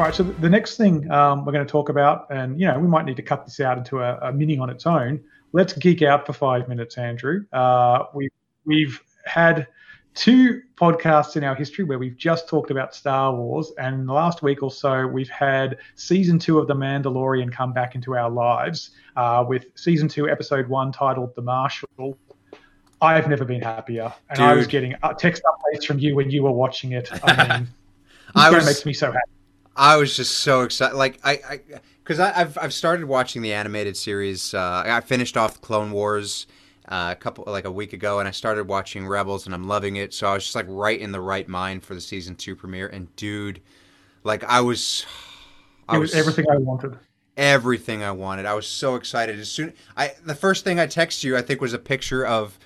All right, so the next thing um, we're going to talk about, and you know, we might need to cut this out into a, a mini on its own. Let's geek out for five minutes, Andrew. Uh, we we've had two podcasts in our history where we've just talked about Star Wars, and in the last week or so, we've had season two of The Mandalorian come back into our lives uh, with season two, episode one, titled The Marshal. I've never been happier, and I was getting text updates from you when you were watching it. I mean, I it was- makes me so happy. I was just so excited. Like I, I, because I've I've started watching the animated series. Uh, I finished off Clone Wars uh, a couple like a week ago, and I started watching Rebels, and I'm loving it. So I was just like right in the right mind for the season two premiere. And dude, like I was, I It was everything I wanted. everything I wanted. I was so excited. As soon I the first thing I text you, I think was a picture of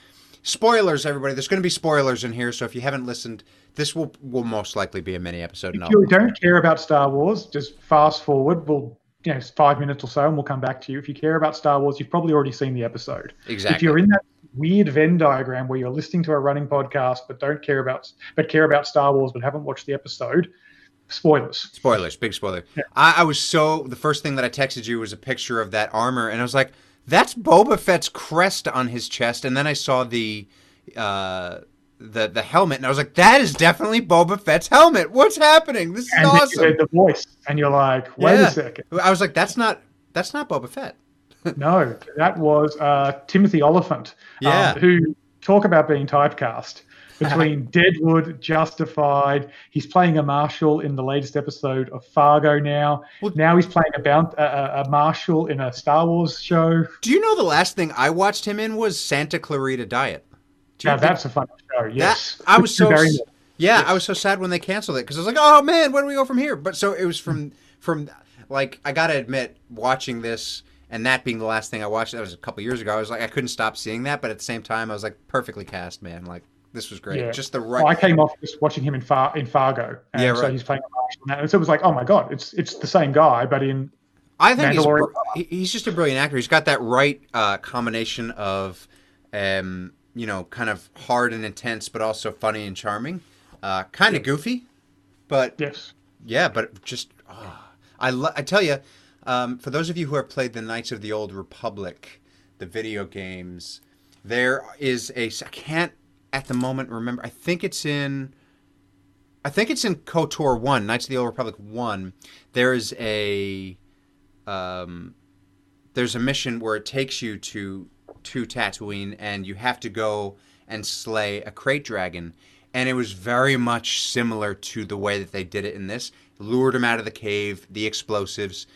spoilers. Everybody, there's going to be spoilers in here. So if you haven't listened, this will will most likely be a mini episode. If No, you don't care about Star Wars, just fast forward. We'll, you know, five minutes or so, and we'll come back to you. If you care about Star Wars, you've probably already seen the episode. exactly. If you're in that weird Venn diagram where you're listening to a running podcast but don't care about but care about Star Wars but haven't watched the episode, spoilers. Spoilers, big spoiler. I, I was so the first thing that I texted you was a picture of that armor, and I was like, "That's Boba Fett's crest on his chest." And then I saw the uh, the the helmet, and I was like, "That is definitely Boba Fett's helmet. What's happening? This is And awesome." heard the voice, and you're like, wait Yeah. a second. I was like, "That's not that's not Boba Fett." No, that was uh, Timothy Olyphant, Yeah. um, who talk about being typecast between Deadwood, Justified. He's playing a marshal in the latest episode of Fargo now. Well- now he's playing a, a, a- marshal in a Star Wars show. Do you know the last thing I watched him in was Santa Clarita Diet? Now that's a fun show. Yes, I was so Very yeah, Yes. I was so sad when they canceled it because I was like, oh man, where do we go from here? But so it was from from like I gotta admit, watching this and that being the last thing I watched, that was a couple years ago. I was like, I couldn't stop seeing that, but at the same time, I was like, perfectly cast, man. Like this was great, Yeah. just the Well, I came off just watching him in Far in Fargo, and Yeah, so he's playing a marshal now. And so it was like, oh my god, it's it's the same guy, but in I think he's, br- he's just a brilliant actor. He's got that right uh, combination of, um, you know, kind of hard and intense, but also funny and charming. Uh, kind of goofy, but yes, Yeah, but just ah, I lo- I tell you, um, for those of you who have played the Knights of the Old Republic, the video games, there is a I can't at the moment remember. I think it's in. I think it's in KOTOR one, Knights of the Old Republic one. There is a, um, there's a mission where it takes you to to Tatooine, and you have to go and slay a krayt dragon. And it was very much similar to the way that they did it in this. Lured him out of the cave, the explosives,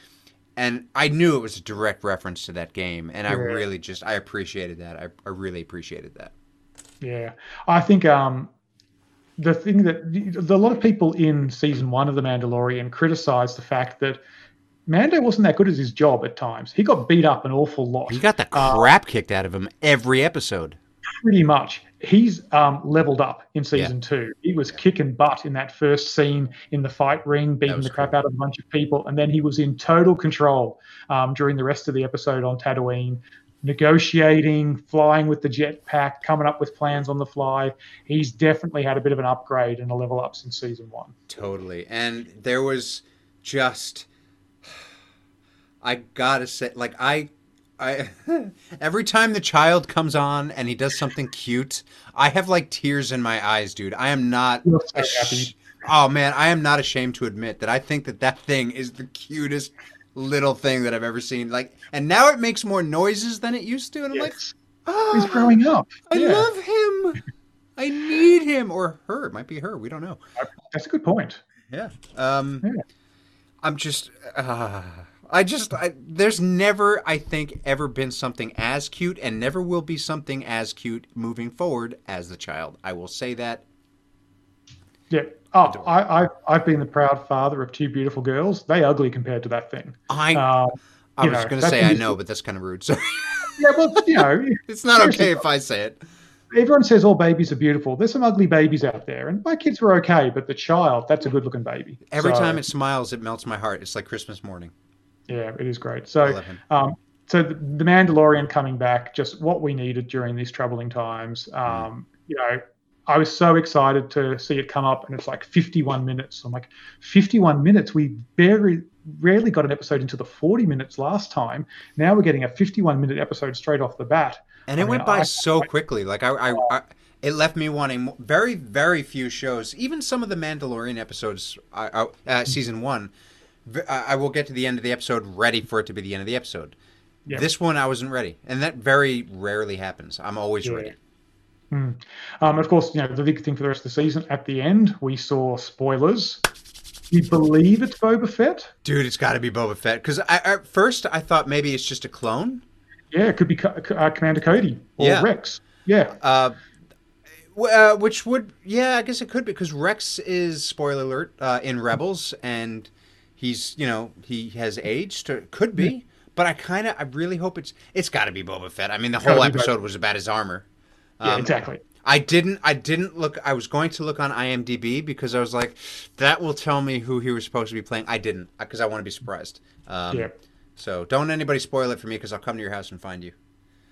and I knew it was a direct reference to that game. And I really just I appreciated that. I, I really appreciated that. Yeah. I think um, the thing that a lot of people in season one of The Mandalorian criticized the fact that Mando wasn't that good at his job at times. He got beat up an awful lot. He got the Uh, crap kicked out of him every episode. pretty much. He's um, leveled up in season two. He was kicking butt in that first scene in the fight ring, beating the crap cool. out of a bunch of people, and then he was in total control um, during the rest of the episode on Tatooine, negotiating, flying with the jetpack, coming up with plans on the fly. He's definitely had a bit of an upgrade and a level up since season one. Totally. And there was just I gotta say like I I every time the child comes on and he does something cute, I have like tears in my eyes, dude. I am not so ash-. Oh man, I am not ashamed to admit that I think that that thing is the cutest little thing that I've ever seen. Like and now it makes more noises than it used to and I'm like, "Oh, He's growing up. I Yeah, love him. I need him or her. It might be her. We don't know. That's a good point. Yeah. Um, Yeah. I'm just. Uh, I just. I, there's never, I think, ever been something as cute, and never will be something as cute moving forward as the child. I will say that. Yeah. Oh, I, I, I've been the proud father of two beautiful girls. They ugly compared to that thing. I. Um, I was going to say I know, but that's kind of rude. So. yeah, well, you know, it's not okay if I say it. everyone says all babies are beautiful. There's some ugly babies out there, and my kids were okay, but the child, that's a good looking baby. Every So, time it smiles, it melts my heart. It's like Christmas morning. yeah, it is great. So, um, so the, the Mandalorian coming back, just what we needed during these troubling times. Um, you know, I was so excited to see it come up, and it's like 51 minutes. I'm like, 51 minutes? We very rarely got an episode into the 40 minutes last time. Now we're getting a 51 minute episode straight off the bat. And it I mean, went by I, so I, quickly. Like I, I, I, it left me wanting very, very few shows. Even some of the Mandalorian episodes, uh, season one, I will get to the end of the episode ready for it to be the end of the episode. Yeah. This one I wasn't ready, and that very rarely happens. I'm always yeah. ready. Mm. Um, of course, you know the big thing for the rest of the season. At the end, we saw spoilers. We believe it's Boba Fett. Dude, it's got to be Boba Fett because at first I thought maybe it's just a clone. Yeah, it could be uh, Commander Cody or yeah. Rex. Yeah. Uh, uh, which would, yeah, I guess it could be because Rex is spoiler alert uh, in Rebels, and he's, you know, he has aged. Could be, yeah. but I kind of, I really hope it's, it's got to be Boba Fett. I mean, the whole episode was about his armor. Um, yeah, exactly. I didn't. I didn't look. I was going to look on IMDb because I was like, that will tell me who he was supposed to be playing. I didn't because I want to be surprised. Um, yeah. So don't anybody spoil it for me because I'll come to your house and find you.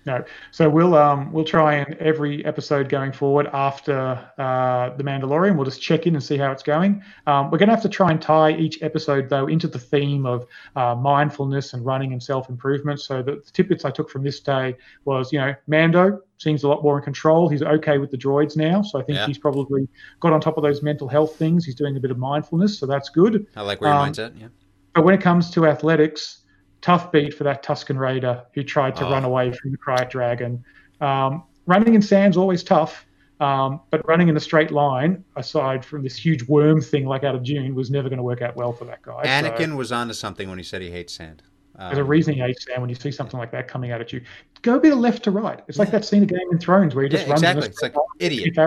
No, so we'll um we'll try and every episode going forward after uh, the Mandalorian, we'll just check in and see how it's going. Um, we're going to have to try and tie each episode though into the theme of uh, mindfulness and running and self improvement. So the, the tidbits I took from this day was you know Mando seems a lot more in control. He's okay with the droids now, so I think yeah. he's probably got on top of those mental health things. He's doing a bit of mindfulness, so that's good. I like where your um, mind's at. Yeah. But when it comes to athletics tough beat for that Tusken Raider who tried to oh. run away from the Krayt Dragon. Um, running in sand's always tough, um, but running in a straight line, aside from this huge worm thing like out of Dune, was never going to work out well for that guy. Anakin so, was onto something when he said he hates sand. Um, there's a reason he hates sand when you see something like that coming out at you. Go a bit of left to right. It's yeah. like that scene of Game of Thrones where he just yeah, runs exactly. It's like idiot.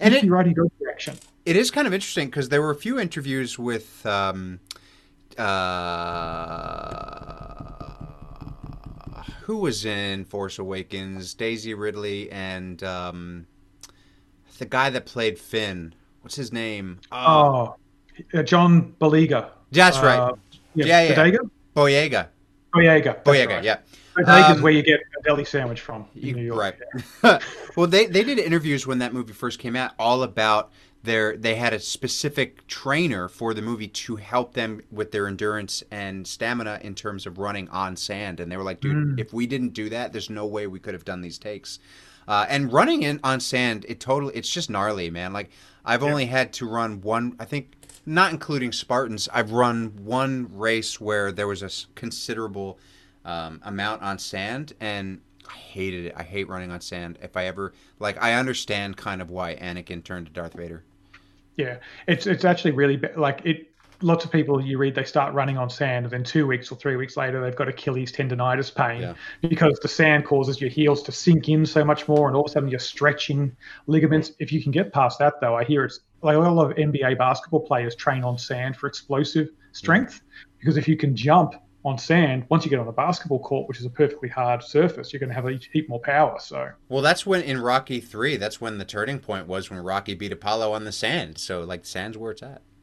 And it, right, goes direction. It is kind of interesting because there were a few interviews with um, uh, who was in Force Awakens? Daisy Ridley and um, the guy that played Finn. What's his name? Oh, uh, John Boyega. That's right. Uh, yeah, yeah, yeah. Bodega? Boyega. Boyega. Boyega, right. yeah. Bodega um, where you get a deli sandwich from in New York. Right. well, they, they did interviews when that movie first came out all about their they had a specific trainer for the movie to help them with their endurance and stamina in terms of running on sand and they were like dude mm. if we didn't do that there's no way we could have done these takes uh, and running in on sand it totally it's just gnarly man like i've yeah. only had to run one i think not including spartans i've run one race where there was a considerable um, amount on sand and I hated it. I hate running on sand. If I ever like, I understand kind of why Anakin turned to Darth Vader. Yeah, it's it's actually really like it. Lots of people you read they start running on sand, and then two weeks or three weeks later they've got Achilles tendonitis pain yeah. because the sand causes your heels to sink in so much more, and all of a sudden you're stretching ligaments. If you can get past that, though, I hear it's like a lot of NBA basketball players train on sand for explosive mm. strength because if you can jump on sand, once you get on a basketball court, which is a perfectly hard surface, you're going to have a heap more power. So, well, that's when in Rocky Three, that's when the turning point was when Rocky beat Apollo on the sand. So, like, sand's where it's at.